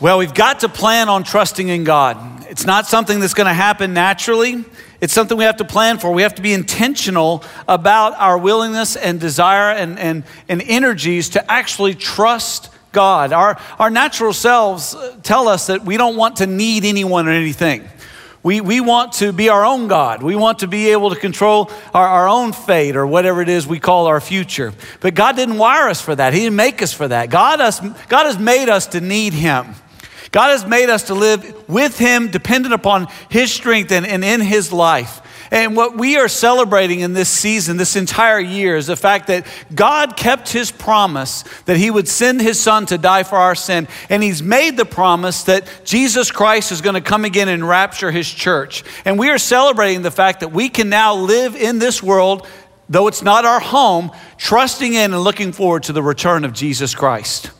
Well, we've got to plan on trusting in God. It's not something that's going to happen naturally. It's something we have to plan for. We have to be intentional about our willingness and desire and, and, and energies to actually trust God. Our, our natural selves tell us that we don't want to need anyone or anything. We, we want to be our own God. We want to be able to control our, our own fate or whatever it is we call our future. But God didn't wire us for that. He didn't make us for that. God, us, God has made us to need Him. God has made us to live with Him, dependent upon His strength and, and in His life. And what we are celebrating in this season, this entire year, is the fact that God kept his promise that he would send his son to die for our sin. And he's made the promise that Jesus Christ is going to come again and rapture his church. And we are celebrating the fact that we can now live in this world, though it's not our home, trusting in and looking forward to the return of Jesus Christ.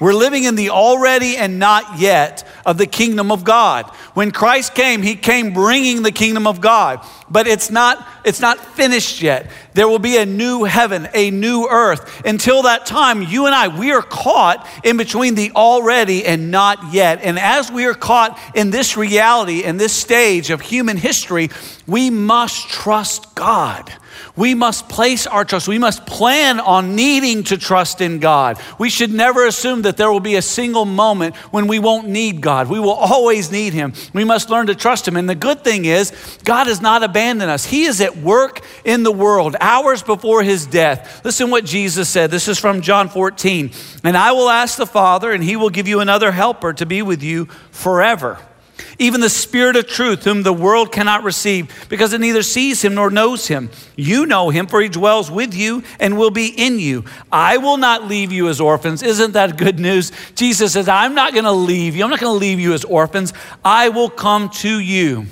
We're living in the already and not yet of the kingdom of God. When Christ came, he came bringing the kingdom of God, but it's not it's not finished yet. There will be a new heaven, a new earth. Until that time, you and I we are caught in between the already and not yet. And as we are caught in this reality in this stage of human history, we must trust God. We must place our trust. We must plan on needing to trust in God. We should never assume that there will be a single moment when we won't need God. We will always need Him. We must learn to trust Him. And the good thing is, God has not abandoned us. He is at work in the world hours before His death. Listen what Jesus said. This is from John 14. And I will ask the Father, and He will give you another helper to be with you forever even the Spirit of truth, whom the world cannot receive, because it neither sees him nor knows him. You know him, for he dwells with you and will be in you. I will not leave you as orphans. Isn't that good news? Jesus says, I'm not going to leave you. I'm not going to leave you as orphans. I will come to you.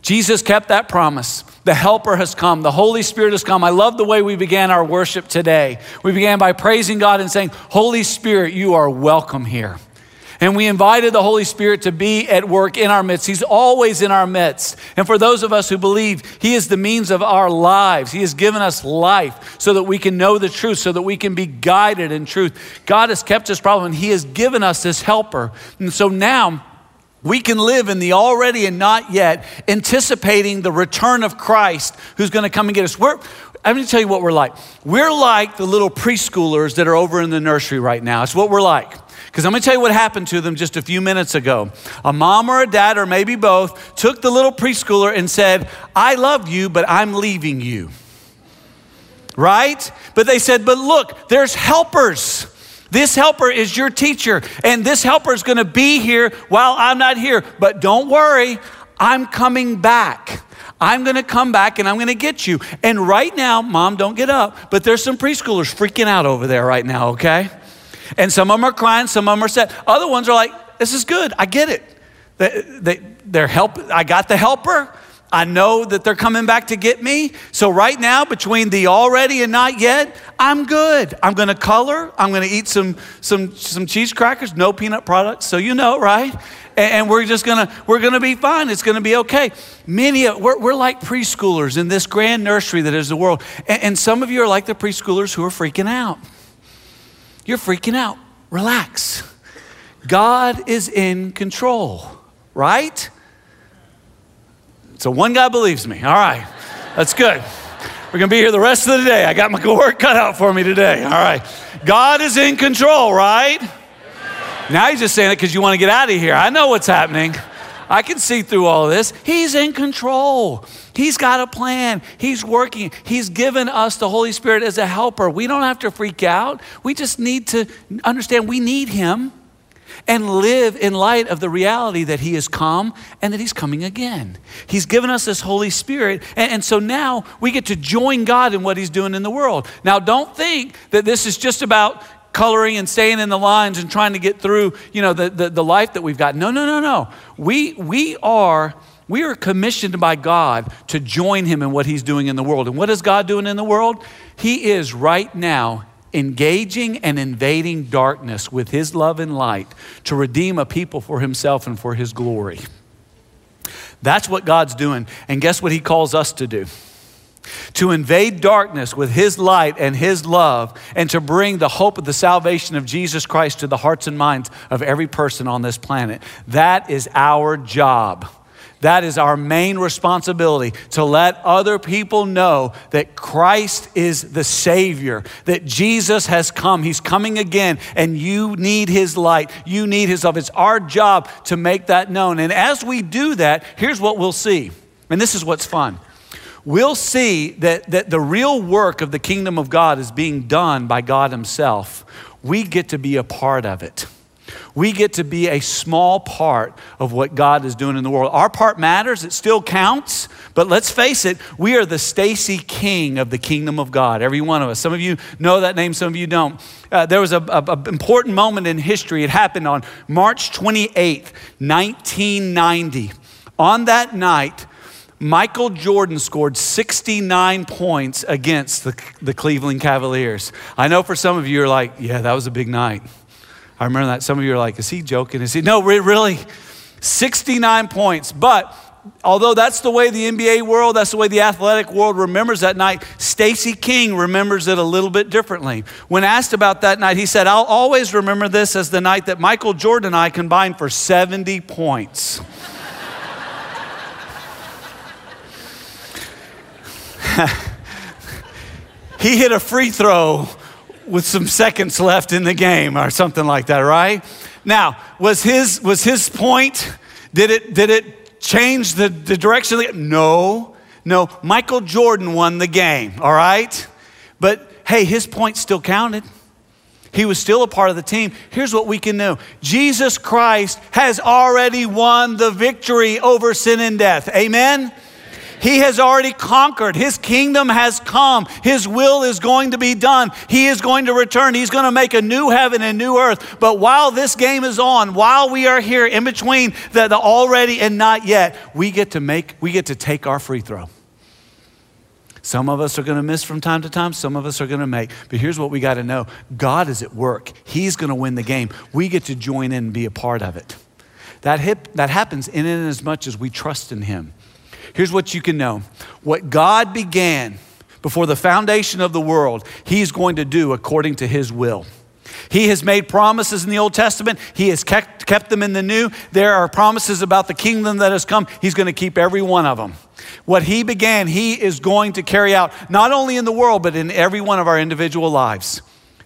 Jesus kept that promise. The Helper has come. The Holy Spirit has come. I love the way we began our worship today. We began by praising God and saying, Holy Spirit, you are welcome here. And we invited the Holy Spirit to be at work in our midst. He's always in our midst. And for those of us who believe, He is the means of our lives. He has given us life so that we can know the truth, so that we can be guided in truth. God has kept us problem, and He has given us this helper. And so now, we can live in the already and not yet, anticipating the return of Christ who's going to come and get us. We're, I'm going to tell you what we're like. We're like the little preschoolers that are over in the nursery right now. It's what we're like. Because I'm going to tell you what happened to them just a few minutes ago. A mom or a dad, or maybe both, took the little preschooler and said, I love you, but I'm leaving you. Right? But they said, But look, there's helpers. This helper is your teacher, and this helper is going to be here while I'm not here. But don't worry, I'm coming back. I'm going to come back and I'm going to get you. And right now, mom, don't get up, but there's some preschoolers freaking out over there right now, okay? And some of them are crying, some of them are sad. Other ones are like, this is good. I get it. They, they, they're help. I got the helper. I know that they're coming back to get me. So right now, between the already and not yet, I'm good. I'm to color. I'm to eat some some some cheese crackers, no peanut products. So you know, right? And, and we're just gonna we're gonna be fine. It's gonna be okay. Many of we're, we're like preschoolers in this grand nursery that is the world. And, and some of you are like the preschoolers who are freaking out. You're freaking out. Relax. God is in control, right? So one guy believes me. All right, that's good. We're going to be here the rest of the day. I got my work cut out for me today. All right. God is in control, right? Now you're just saying it because you want to get out of here. I know what's happening. I can see through all this. He's in control. He's got a plan. He's working. He's given us the Holy Spirit as a helper. We don't have to freak out. We just need to understand we need Him and live in light of the reality that He has come and that He's coming again. He's given us this Holy Spirit. And, and, so now we get to join God in what He's doing in the world. Now, don't think that this is just about coloring and staying in the lines and trying to get through, you know, the, the, the life that we've got. No, no, no, no. We, we are we are commissioned by God to join him in what he's doing in the world. And what is God doing in the world? He is right now engaging and invading darkness with his love and light to redeem a people for himself and for his glory. That's what God's doing. And guess what he calls us to do? To invade darkness with his light and his love, and to bring the hope of the salvation of Jesus Christ to the hearts and minds of every person on this planet. That is our job. That is our main responsibility to let other people know that Christ is the Savior, that Jesus has come. He's coming again, and you need His light. You need His love. It's our job to make that known. And as we do that, here's what we'll see. And this is what's fun we'll see that, that the real work of the kingdom of God is being done by God Himself. We get to be a part of it. We get to be a small part of what God is doing in the world. Our part matters, it still counts, but let's face it, we are the Stacy King of the kingdom of God, every one of us. Some of you know that name, some of you don't. Uh, there was an important moment in history. It happened on March 28th, 1990. On that night, Michael Jordan scored 69 points against the, the Cleveland Cavaliers. I know for some of you are like, yeah, that was a big night. I remember that. Some of you are like, is he joking? Is he? No, really. 69 points. But although that's the way the NBA world, that's the way the athletic world remembers that night, Stacy King remembers it a little bit differently. When asked about that night, he said, I'll always remember this as the night that Michael Jordan and I combined for 70 points. he hit a free throw with some seconds left in the game or something like that, right? Now, was his, was his point, did it, did it change the, the direction? No, no. Michael Jordan won the game, all right? But hey, his point still counted. He was still a part of the team. Here's what we can know Jesus Christ has already won the victory over sin and death. Amen? He has already conquered. His kingdom has come. His will is going to be done. He is going to return. He's going to make a new heaven and new earth. But while this game is on, while we are here in between the, the already and not yet, we get to make, we get to take our free throw. Some of us are going to miss from time to time, some of us are going to make. But here's what we got to know God is at work, He's going to win the game. We get to join in and be a part of it. That, hip, that happens in and as much as we trust in Him. Here's what you can know what God began before the foundation of the world, He's going to do according to His will. He has made promises in the Old Testament. He has kept, kept them in the New. There are promises about the kingdom that has come. He's going to keep every one of them. What He began, He is going to carry out, not only in the world, but in every one of our individual lives.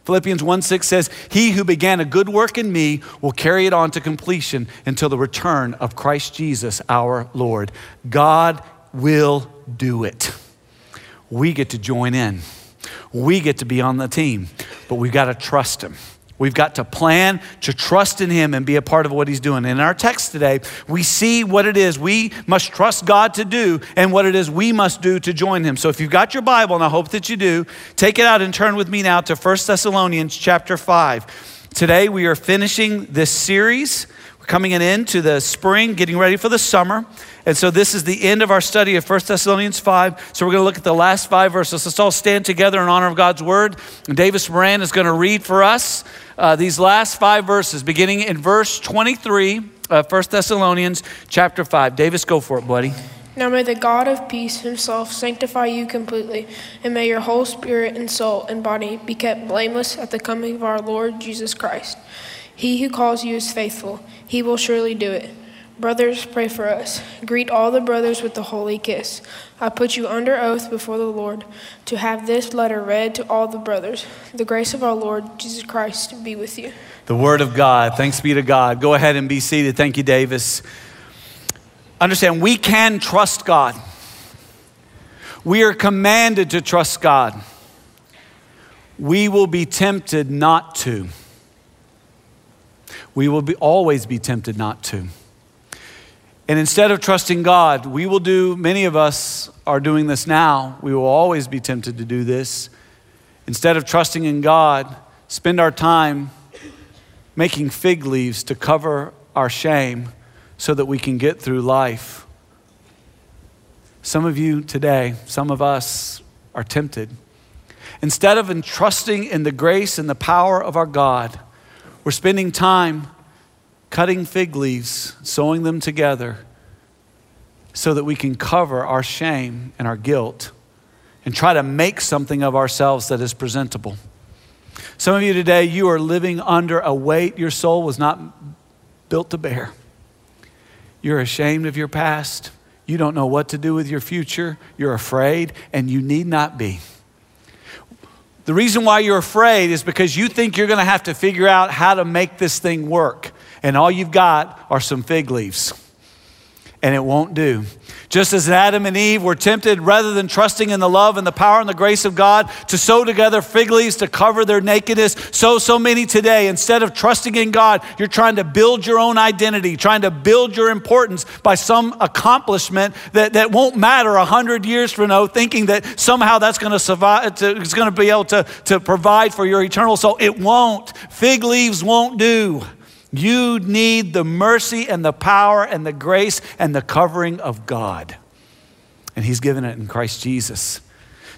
Philippians 1 6 says, He who began a good work in me will carry it on to completion until the return of Christ Jesus our Lord. God will do it. We get to join in, we get to be on the team, but we've got to trust Him. We've got to plan to trust in Him and be a part of what He's doing. In our text today, we see what it is we must trust God to do and what it is we must do to join Him. So if you've got your Bible, and I hope that you do, take it out and turn with me now to 1 Thessalonians chapter 5. Today we are finishing this series. We're coming in into the spring, getting ready for the summer. And so this is the end of our study of 1 Thessalonians 5. So we're going to look at the last five verses. Let's all stand together in honor of God's word. And Davis Moran is going to read for us uh, these last five verses, beginning in verse 23 of 1 Thessalonians chapter 5. Davis, go for it, buddy. Now may the God of peace himself sanctify you completely, and may your whole spirit and soul and body be kept blameless at the coming of our Lord Jesus Christ. He who calls you is faithful, he will surely do it. Brothers, pray for us. Greet all the brothers with the holy kiss. I put you under oath before the Lord to have this letter read to all the brothers. The grace of our Lord Jesus Christ be with you. The word of God. Thanks be to God. Go ahead and be seated. Thank you, Davis. Understand, we can trust God. We are commanded to trust God. We will be tempted not to. We will be, always be tempted not to. And instead of trusting God, we will do, many of us are doing this now. We will always be tempted to do this. Instead of trusting in God, spend our time making fig leaves to cover our shame so that we can get through life. Some of you today, some of us are tempted. Instead of entrusting in the grace and the power of our God, we're spending time cutting fig leaves, sewing them together so that we can cover our shame and our guilt. and try to make something of ourselves that is presentable. Some of you today, you are living under a weight your soul was not built to bear. You're ashamed of your past. You don't know what to do with your future. You're afraid, and you need not be. The reason why you're afraid is because you think you're going to have to figure out how to make this thing work. And all you've got are some fig leaves and it won't do. Just as Adam and Eve were tempted, rather than trusting in the love and the power and the grace of God, to sew together fig leaves to cover their nakedness, so, so many today, instead of trusting in God, you're trying to build your own identity, trying to build your importance by some accomplishment that, that won't matter a hundred years from now, thinking that somehow that's going to survive, to, it's going to be able to, to provide for your eternal soul. It won't. Fig leaves won't do. You need the mercy and the power and the grace and the covering of God. And He's given it in Christ Jesus.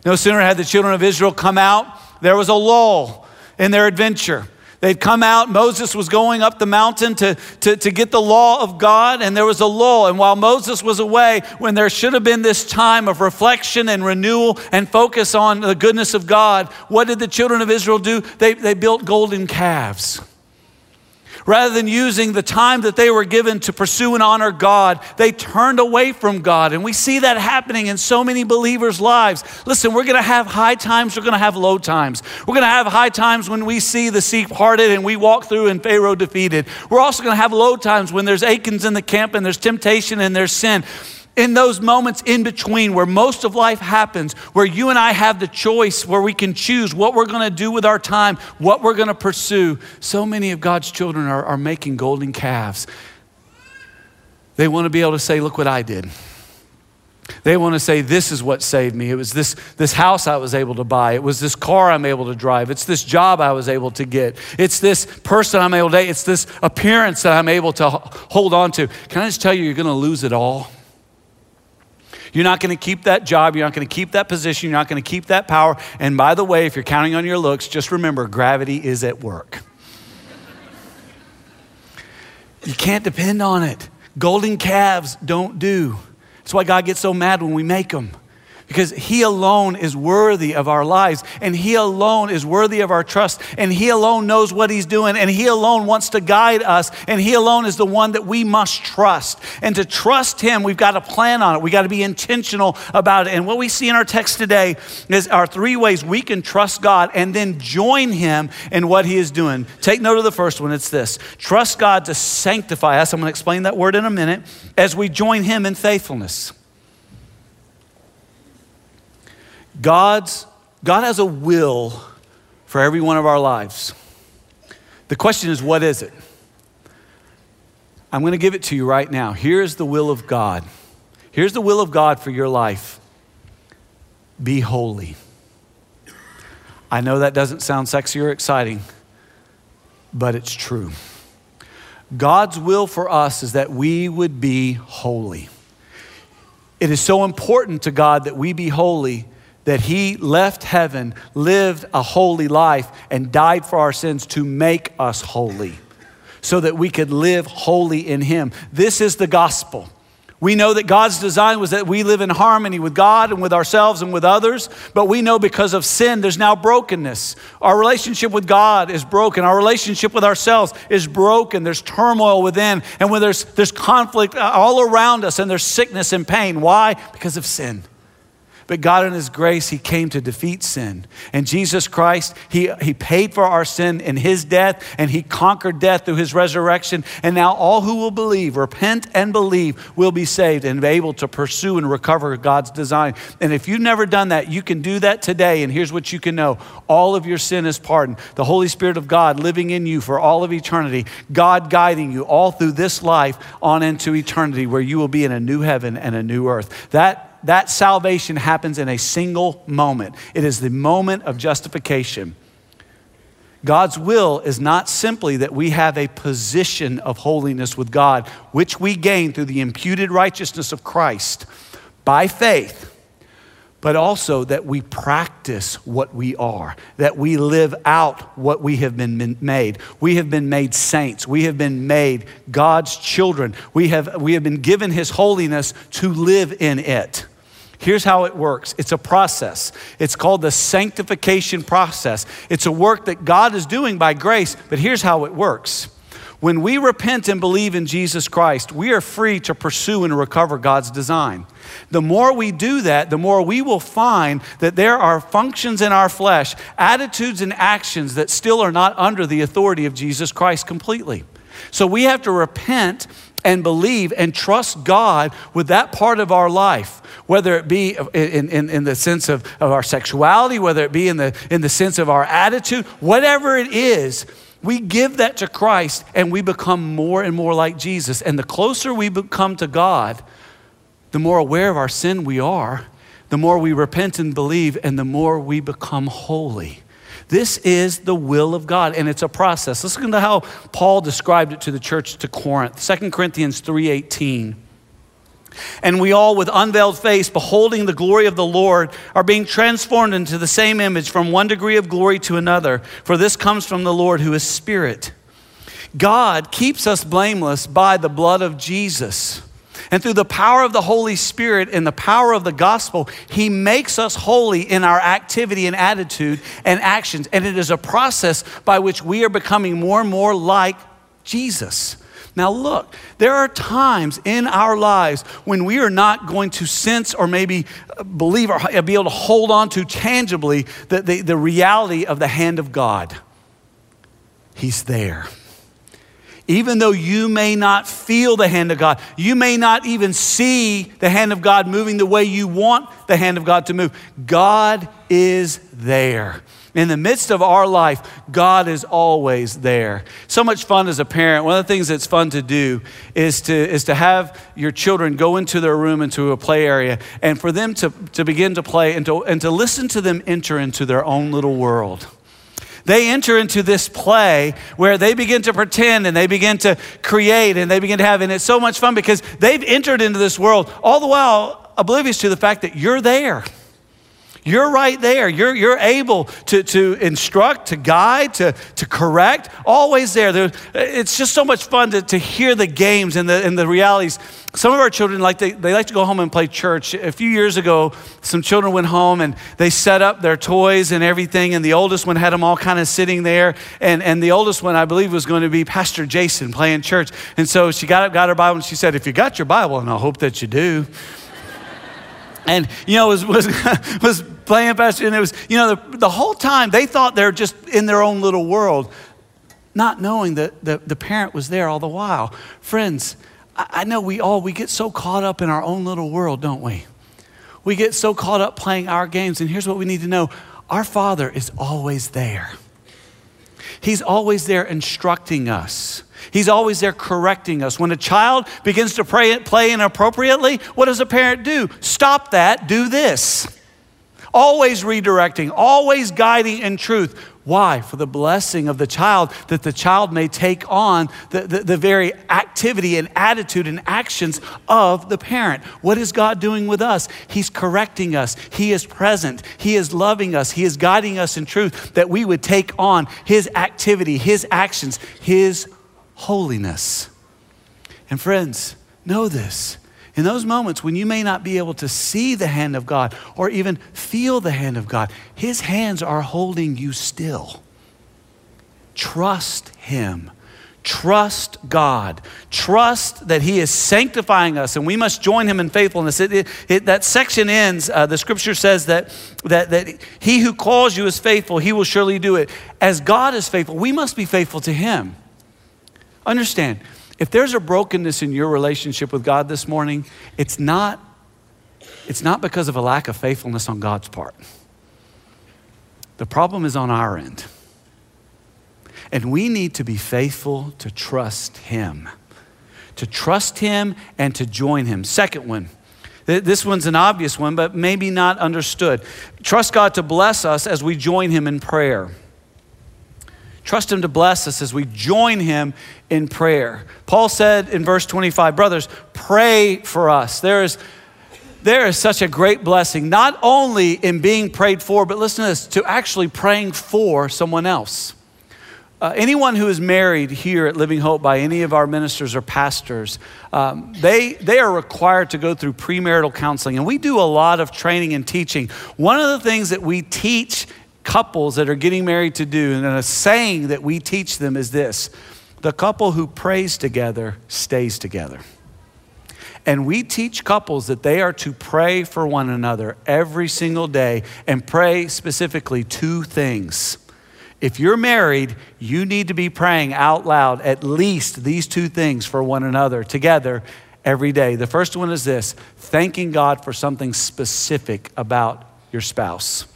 No sooner had the children of Israel come out, there was a lull in their adventure. They'd come out, Moses was going up the mountain to, to, to get the law of God, and there was a lull. And while Moses was away, when there should have been this time of reflection and renewal and focus on the goodness of God, what did the children of Israel do? They, they built golden calves. Rather than using the time that they were given to pursue and honor God, they turned away from God. And we see that happening in so many believers' lives. Listen, we're going to have high times, we're going to have low times. We're going to have high times when we see the sea parted and we walk through and Pharaoh defeated. We're also going to have low times when there's Achans in the camp and there's temptation and there's sin in those moments in between where most of life happens, where you and I have the choice, where we can choose what we're going to do with our time, what we're going to pursue, so many of God's children are, are making golden calves. They want to be able to say, Look what I did. They want to say, This is what saved me. It was this, this house I was able to buy. It was this car I'm able to drive. It's this job I was able to get. It's this person I'm able to date. It's this appearance that I'm able to hold on to. Can I just tell you, you're going to lose it all? You're not going to keep that job. You're not going to keep that position. You're not going to keep that power. And by the way, if you're counting on your looks, just remember gravity is at work. you can't depend on it. Golden calves don't do. That's why God gets so mad when we make them because He alone is worthy of our lives, and He alone is worthy of our trust, and He alone knows what He's doing, and He alone wants to guide us, and He alone is the one that we must trust. And to trust Him, we've got to plan on it, we've got to be intentional about it. And what we see in our text today is our three ways we can trust God and then join Him in what He is doing. Take note of the first one it's this trust God to sanctify us. I'm going to explain that word in a minute as we join Him in faithfulness. God's, God has a will for every one of our lives. The question is, what is it? I'm going to give it to you right now. Here's the will of God. Here's the will of God for your life be holy. I know that doesn't sound sexy or exciting, but it's true. God's will for us is that we would be holy. It is so important to God that we be holy that he left heaven, lived a holy life, and died for our sins to make us holy so that we could live holy in him. This is the gospel. We know that God's design was that we live in harmony with God and with ourselves and with others, but we know because of sin, there's now brokenness. Our relationship with God is broken. Our relationship with ourselves is broken. There's turmoil within, and when there's, there's conflict all around us, and there's sickness and pain. Why? Because of sin. But God, in His grace, He came to defeat sin. And Jesus Christ, He, he paid for our sin in His death, and He conquered death through His resurrection. And now all who will believe, repent and believe, will be saved and be able to pursue and recover God's design. And if you've never done that, you can do that today. And here's what you can know all of your sin is pardoned. The Holy Spirit of God living in you for all of eternity, God guiding you all through this life on into eternity, where you will be in a new heaven and a new earth. That that salvation happens in a single moment. It is the moment of justification. God's will is not simply that we have a position of holiness with God, which we gain through the imputed righteousness of Christ by faith, but also that we practice what we are, that we live out what we have been made. We have been made saints, we have been made God's children, we have, we have been given His holiness to live in it. Here's how it works it's a process. It's called the sanctification process. It's a work that God is doing by grace, but here's how it works. When we repent and believe in Jesus Christ, we are free to pursue and recover God's design. The more we do that, the more we will find that there are functions in our flesh, attitudes and actions that still are not under the authority of Jesus Christ completely. So we have to repent and believe and trust God with that part of our life, whether it be in, in, in, the sense of, of our sexuality, whether it be in the, in the sense of our attitude, whatever it is, we give that to Christ and we become more and more like Jesus. And the closer we become to God, the more aware of our sin we are, the more we repent and believe, and the more we become holy. This is the will of God, and it's a process. Listen to how Paul described it to the church to Corinth, 2 Corinthians 3:18. And we all, with unveiled face, beholding the glory of the Lord, are being transformed into the same image from one degree of glory to another. For this comes from the Lord who is Spirit. God keeps us blameless by the blood of Jesus. And through the power of the Holy Spirit and the power of the gospel, He makes us holy in our activity and attitude and actions. And it is a process by which we are becoming more and more like Jesus. Now, look, there are times in our lives when we are not going to sense or maybe believe or be able to hold on to tangibly the, the, the reality of the hand of God. He's there. Even though you may not feel the hand of God, you may not even see the hand of God moving the way you want the hand of God to move, God is there. In the midst of our life, God is always there. So much fun as a parent. One of the things that's fun to do is to, is to have your children go into their room, into a play area, and for them to, to begin to play and to, and to listen to them enter into their own little world. They enter into this play where they begin to pretend and they begin to create and they begin to have, and it's so much fun because they've entered into this world all the while oblivious to the fact that you're there. You're right there. You're, you're able to, to instruct, to guide, to, to correct, always there. there. It's just so much fun to, to hear the games and the, and the realities. Some of our children like to, they like to go home and play church. A few years ago, some children went home and they set up their toys and everything, and the oldest one had them all kind of sitting there. And, and the oldest one, I believe, was going to be Pastor Jason playing church. And so she got up, got her Bible, and she said, If you got your Bible, and I hope that you do. and you know, was was was playing pastor, and it was, you know, the, the whole time they thought they're just in their own little world, not knowing that the, the parent was there all the while. Friends, I, I know we all, we get so caught up in our own little world, don't we? We get so caught up playing our games, and here's what we need to know our Father is always there. He's always there instructing us. He's always there correcting us. When a child begins to pray, play inappropriately, what does a parent do? Stop that, do this always redirecting, always guiding in truth. Why? For the blessing of the child, that the child may take on the, the, the, very activity and attitude and actions of the parent. What is God doing with us? He's correcting us, He is present, He is loving us, He is guiding us in truth, that we would take on His activity, His actions, His holiness. And friends, know this in those moments when you may not be able to see the hand of God or even feel the hand of God, His hands are holding you still. Trust Him. Trust God. Trust that He is sanctifying us, and we must join Him in faithfulness. It, it, it, that section ends, uh, the scripture says that, that, that He who calls you is faithful, He will surely do it. As God is faithful, we must be faithful to Him. Understand, if there's a brokenness in your relationship with God this morning, it's not, it's not because of a lack of faithfulness on God's part. The problem is on our end. And we need to be faithful to trust Him, to trust Him and to join Him. Second one, this one's an obvious one, but maybe not understood. Trust God to bless us as we join Him in prayer. Trust Him to bless us as we join Him in prayer. Paul said in verse 25, Brothers, pray for us. There is, there is such a great blessing, not only in being prayed for, but listen to this, to actually praying for someone else. uh, anyone who is married here at Living Hope by any of our ministers or pastors, um, they, they are required to go through premarital counseling. And we do a lot of training and teaching. One of the things that we teach couples that are getting married to do, and a saying that we teach them is this the couple who prays together stays together. And we teach couples that they are to pray for one another every single day and pray specifically two things. If you're married, you need to be praying out loud at least these two things for one another together every day. The first one is this thanking God for something specific about your spouse.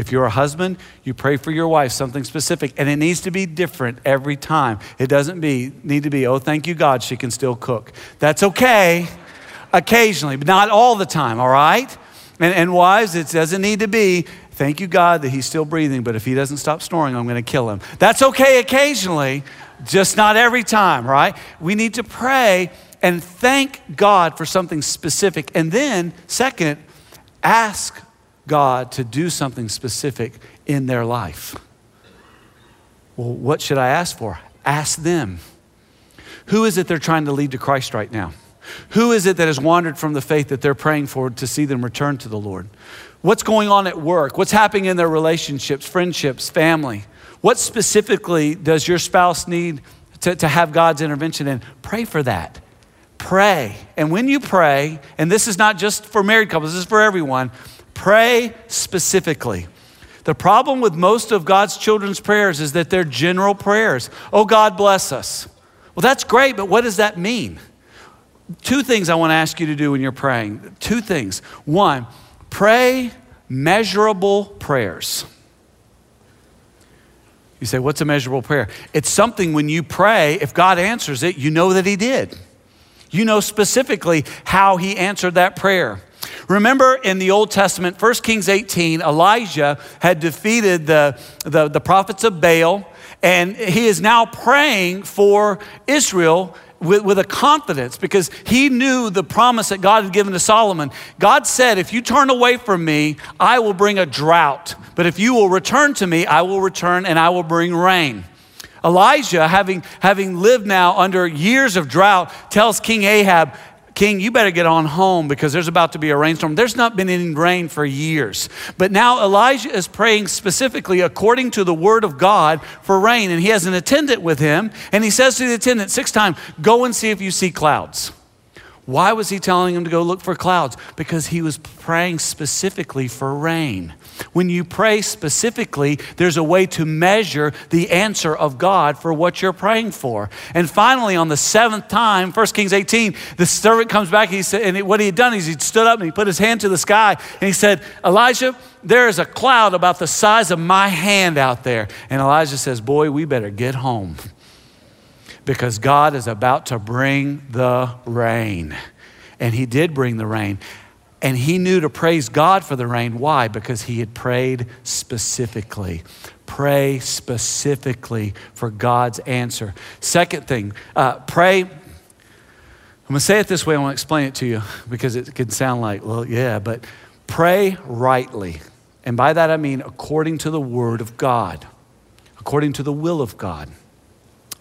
If you're a husband, you pray for your wife something specific, and it needs to be different every time. It doesn't be, need to be, oh, thank you, God, she can still cook. That's okay occasionally, but not all the time, all right? And, and wives, it doesn't need to be, thank you, God, that he's still breathing, but if he doesn't stop snoring, I'm going to kill him. That's okay occasionally, just not every time, right? We need to pray and thank God for something specific. And then, second, ask God to do something specific in their life. Well, what should I ask for? Ask them. Who is it they're trying to lead to Christ right now? Who is it that has wandered from the faith that they're praying for to see them return to the Lord? What's going on at work? What's happening in their relationships, friendships, family? What specifically does your spouse need to, to have God's intervention in? Pray for that. Pray. And when you pray, and this is not just for married couples, this is for everyone, pray specifically. The problem with most of God's children's prayers is that they're general prayers. Oh, God bless us. Well, that's great, but what does that mean? two things I want to ask you to do when you're praying. Two things. One, pray measurable prayers. You say, What's a measurable prayer? It's something when you pray, if God answers it, you know that He did. You know specifically how He answered that prayer. Remember in the Old Testament, 1 Kings 18, Elijah had defeated the, the, the prophets of Baal, and he is now praying for Israel with, with a confidence because he knew the promise that God had given to Solomon. God said, If you turn away from me, I will bring a drought. But if you will return to me, I will return and I will bring rain. Elijah, having, having lived now under years of drought, tells King Ahab, King, you better get on home because there's about to be a rainstorm. There's not been any rain for years. But now Elijah is praying specifically according to the word of God for rain. And he has an attendant with him. And he says to the attendant six times, Go and see if you see clouds. Why was he telling him to go look for clouds? Because he was praying specifically for rain. When you pray specifically, there's a way to measure the answer of God for what you're praying for. And finally, on the seventh time, 1 Kings 18, the servant comes back and he said, and what he had done is he stood up and he put his hand to the sky and he said, Elijah, there is a cloud about the size of my hand out there. And Elijah says, Boy, we better get home because God is about to bring the rain. And He did bring the rain. And he knew to praise God for the rain. Why? Because he had prayed specifically. Pray specifically for God's answer. Second thing, uh, pray. I'm going to say it this way. I want to explain it to you because it can sound like, well, yeah, but pray rightly. And by that I mean according to the word of God, according to the will of God.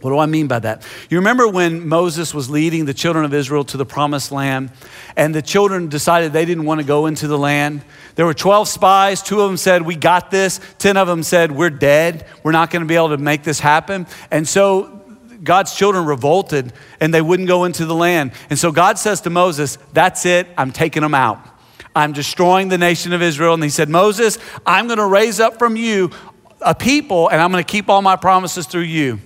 What do I mean by that? You remember when Moses was leading the children of Israel to the promised land, and the children decided they didn't want to go into the land? There were 12 spies. Two of them said, We got this. 10 of them said, We're dead. We're not going to be able to make this happen. And so God's children revolted and they wouldn't go into the land. And so God says to Moses, That's it. I'm taking them out. I'm destroying the nation of Israel. And he said, Moses, I'm going to raise up from you a people, and I'm going to keep all my promises through you.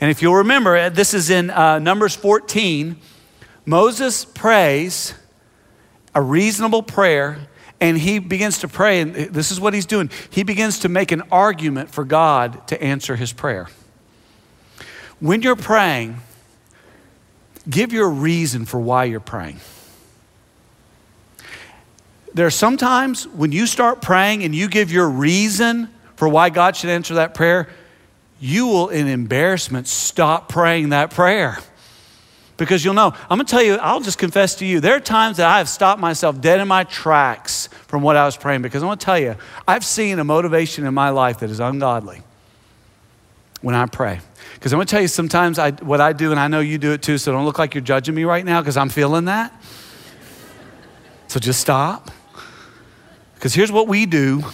And if you'll remember, uh, this is in uh, Numbers 14. Moses prays a reasonable prayer, and he begins to pray. And this is what he's doing he begins to make an argument for God to answer his prayer. When you're praying, give your reason for why you're praying. There are sometimes when you start praying and you give your reason for why God should answer that prayer, you will, in embarrassment, stop praying that prayer. Because you'll know, I'm gonna tell you, I'll just confess to you, there are times that I have stopped myself dead in my tracks from what I was praying because I'm gonna tell you, I've seen a motivation in my life that is ungodly. when I pray. Because I'm gonna tell you sometimes I, what I do, and I know you do it too, so don't look like you're judging me right now because I'm feeling that. So just stop. Because here's what we do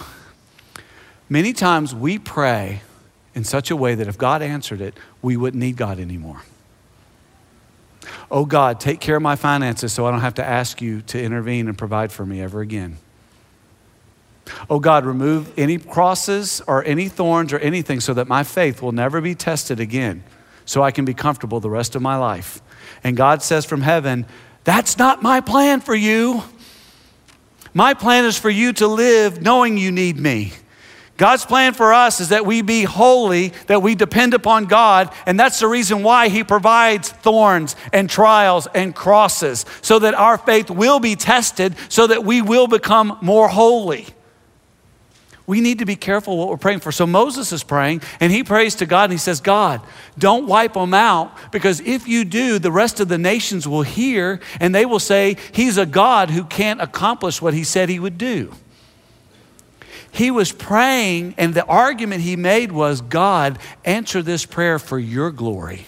many times we pray in such a way that if God answered it, we wouldn't need God anymore. Oh God, take care of my finances so I don't have to ask you to intervene and provide for me ever again. Oh God, remove any crosses or any thorns or anything so that my faith will never be tested again, so I can be comfortable the rest of my life. And God says from heaven, That's not my plan for you. My plan is for you to live knowing you need me. God's plan for us is that we be holy, that we depend upon God, and that's the reason why He provides thorns and trials and crosses, so that our faith will be tested, so that we will become more holy we need to be careful what we're praying for. So Moses is praying, and he prays to God, and he says, God, don't wipe them out, because if you do, the rest of the nations will hear, and they will say, He's a God who can't accomplish what he said he would do. He was praying, and the argument he made was, God, answer this prayer for your glory.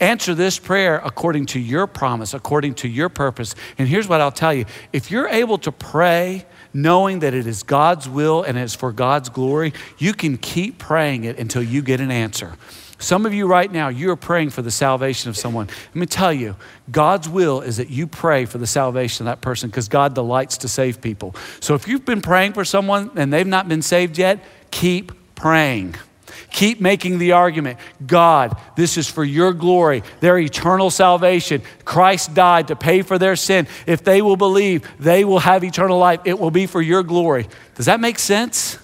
Answer this prayer according to your promise, according to your purpose. And here's what I'll tell you if you're able to pray, knowing that it is God's will and it's for God's glory, you can keep praying it until you get an answer. Some of you right now, you are praying for the salvation of someone. Let me tell you, God's will is that you pray for the salvation of that person because God delights to save people. So if you've been praying for someone and they've not been saved yet, keep praying. Keep making the argument God, this is for your glory, their eternal salvation. Christ died to pay for their sin. If they will believe, they will have eternal life. It will be for your glory. Does that make sense?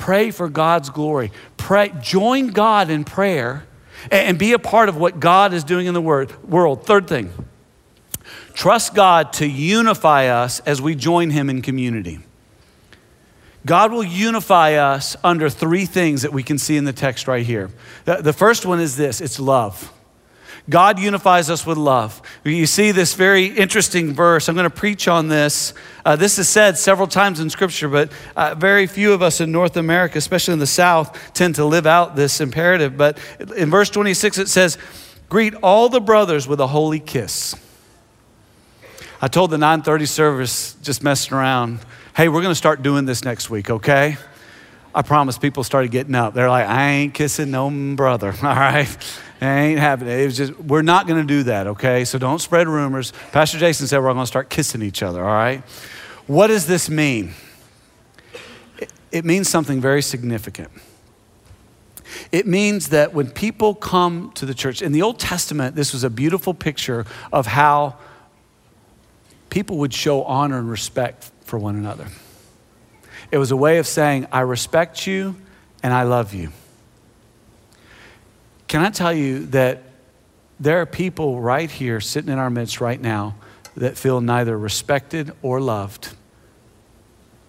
Pray for God's glory. Pray, join God in prayer and be a part of what God is doing in the world. Third thing, trust God to unify us as we join Him in community. God will unify us under three things that we can see in the text right here. The first one is this it's love. God unifies us with love. You see this very interesting verse. I'm going to preach on this. Uh, this is said several times in Scripture, but uh, very few of us in North America, especially in the South, tend to live out this imperative. But in verse 26, it says, Greet all the brothers with a holy kiss. I told the 930 service, just messing around, hey, we're going to start doing this next week, okay? I promise people started getting up. They're like, I ain't kissing no brother, all right? It ain't happening. It was just, we're not going to do that, okay? So don't spread rumors. Pastor Jason said we're going to start kissing each other, all right? What does this mean? It, it means something very significant. It means that when people come to the church, in the Old Testament, this was a beautiful picture of how people would show honor and respect for one another. It was a way of saying, I respect you and I love you. Can I tell you that there are people right here sitting in our midst right now that feel neither respected or loved?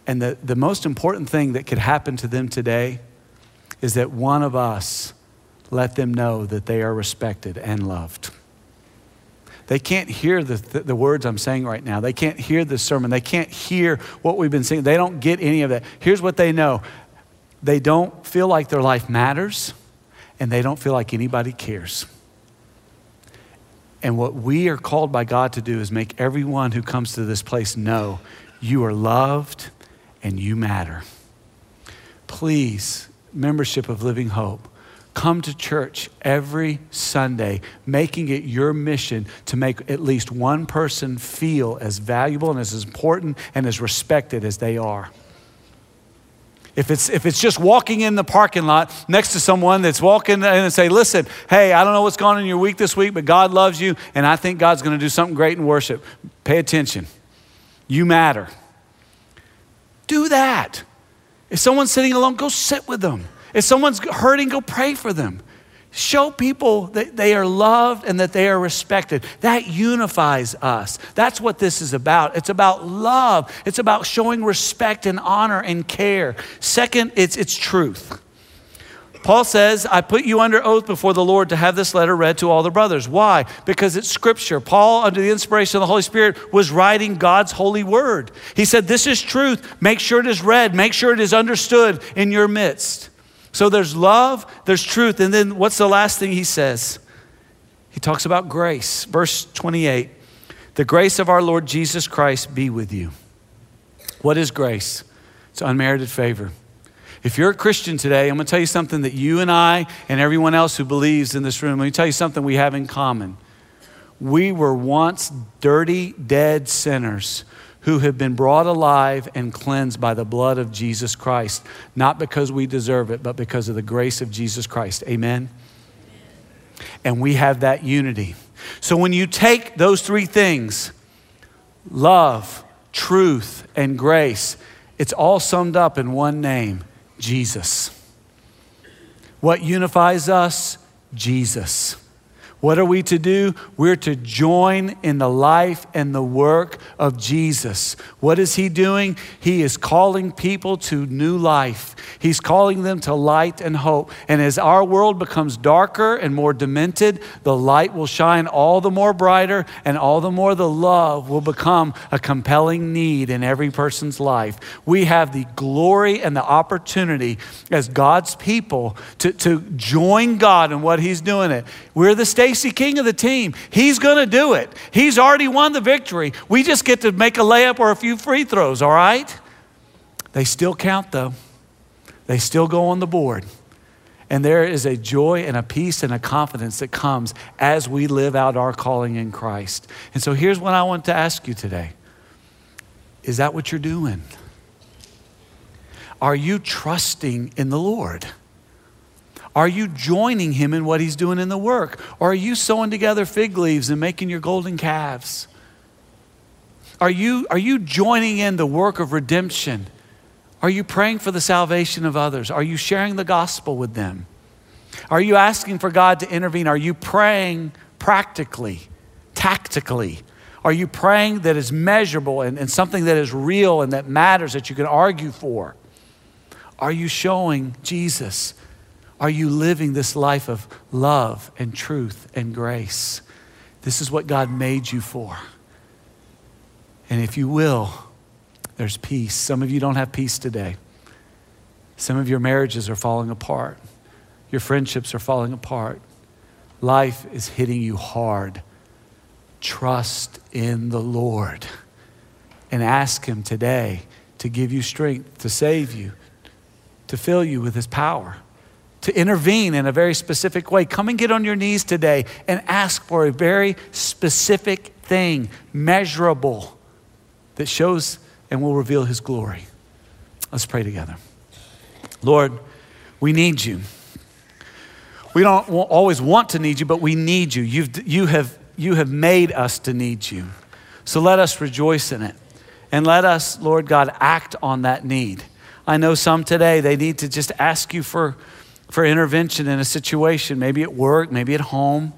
And the, the most important thing that could happen to them today is that one of us let them know that they are respected and loved. They can't hear the, the, words I'm saying right now. They can't hear the sermon. They can't hear what we've been saying. They don't get any of that. Here's what they know they don't feel like their life matters, and they don't feel like anybody cares. And what we are called by God to do is make everyone who comes to this place know you are loved and you matter. Please, membership of Living Hope, Come to church every Sunday, making it your mission to make at least one person feel as valuable and as important and as respected as they are. If it's, if it's just walking in the parking lot next to someone that's walking in and say, listen, hey, I don't know what's going on in your week this week, but God loves you, and I think God's going to do something great in worship. Pay attention. You matter. Do that. If someone's sitting alone, go sit with them. If someone's hurting, go pray for them. Show people that they are loved and that they are respected. That unifies us. That's what this is about. It's about love, it's about showing respect and honor and care. Second, it's, it's truth. Paul says, I put you under oath before the Lord to have this letter read to all the brothers. Why? Because it's scripture. Paul, under the inspiration of the Holy Spirit, was writing God's holy word. He said, This is truth. Make sure it is read, make sure it is understood in your midst. So there's love, there's truth. And then what's the last thing he says? He talks about grace. Verse 28 The grace of our Lord Jesus Christ be with you. What is grace? It's unmerited favor. If you're a Christian today, I'm going to tell you something that you and I and everyone else who believes in this room, let me tell you something we have in common. We were once dirty, dead sinners who have been brought alive and cleansed by the blood of Jesus Christ, not because we deserve it, but because of the grace of Jesus Christ. Amen? And we have that unity. So when you take those three things love, truth, and grace it's all summed up in one name Jesus. What unifies us? Jesus. What are we to do? We're to join in the life and the work of Jesus. What is He doing? He is calling people to new life. He's calling them to light and hope. And as our world becomes darker and more demented, the light will shine all the more brighter, and all the more the love will become a compelling need in every person's life. We have the glory and the opportunity as God's people to, to join God in what He's doing it. We're the state Stacey King of the team. He's going to do it. He's already won the victory. We just get to make a layup or a few free throws, all right? They still count, though. They still go on the board. And there is a joy and a peace and a confidence that comes as we live out our calling in Christ. And so here's what I want to ask you today Is that what you're doing? Are you trusting in the Lord? Are you joining him in what he's doing in the work? Or are you sewing together fig leaves and making your golden calves? Are you, are you joining in the work of redemption? Are you praying for the salvation of others? Are you sharing the gospel with them? Are you asking for God to intervene? Are you praying practically, tactically? Are you praying that is measurable and, and something that is real and that matters that you can argue for? Are you showing Jesus? Are you living this life of love and truth and grace? This is what God made you for. And if you will, there's peace. Some of you don't have peace today. Some of your marriages are falling apart. Your friendships are falling apart. Life is hitting you hard. Trust in the Lord and ask Him today to give you strength, to save you, to fill you with His power to intervene in a very specific way. Come and get on your knees today and ask for a very specific thing, measurable, that shows and will reveal His glory. Let's pray together. Lord, we need you. We don't always want to need you, but we need you. You've, you, have, you have made us to need you. So let us rejoice in it. And let us, Lord God, act on that need. I know some today, they need to just ask you for for intervention in a situation, maybe at work, maybe at home.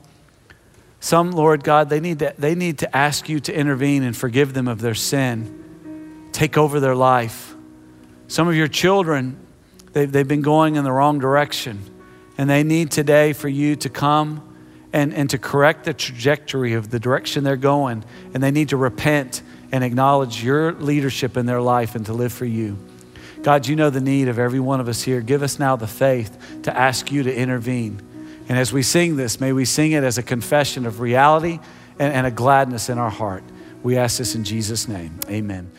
Some, Lord God, they need to, they need to ask you to intervene and forgive them of their sin, take over their life. Some of your children, they've, they've been going in the wrong direction, and they need today for you to come and, and to correct the trajectory of the direction they're going, and they need to repent and acknowledge your leadership in their life and to live for you. God, you know the need of every one of us here. Give us now the faith to ask you to intervene. And as we sing this, may we sing it as a confession of reality and, and a gladness in our heart. We ask this in Jesus' name. Amen.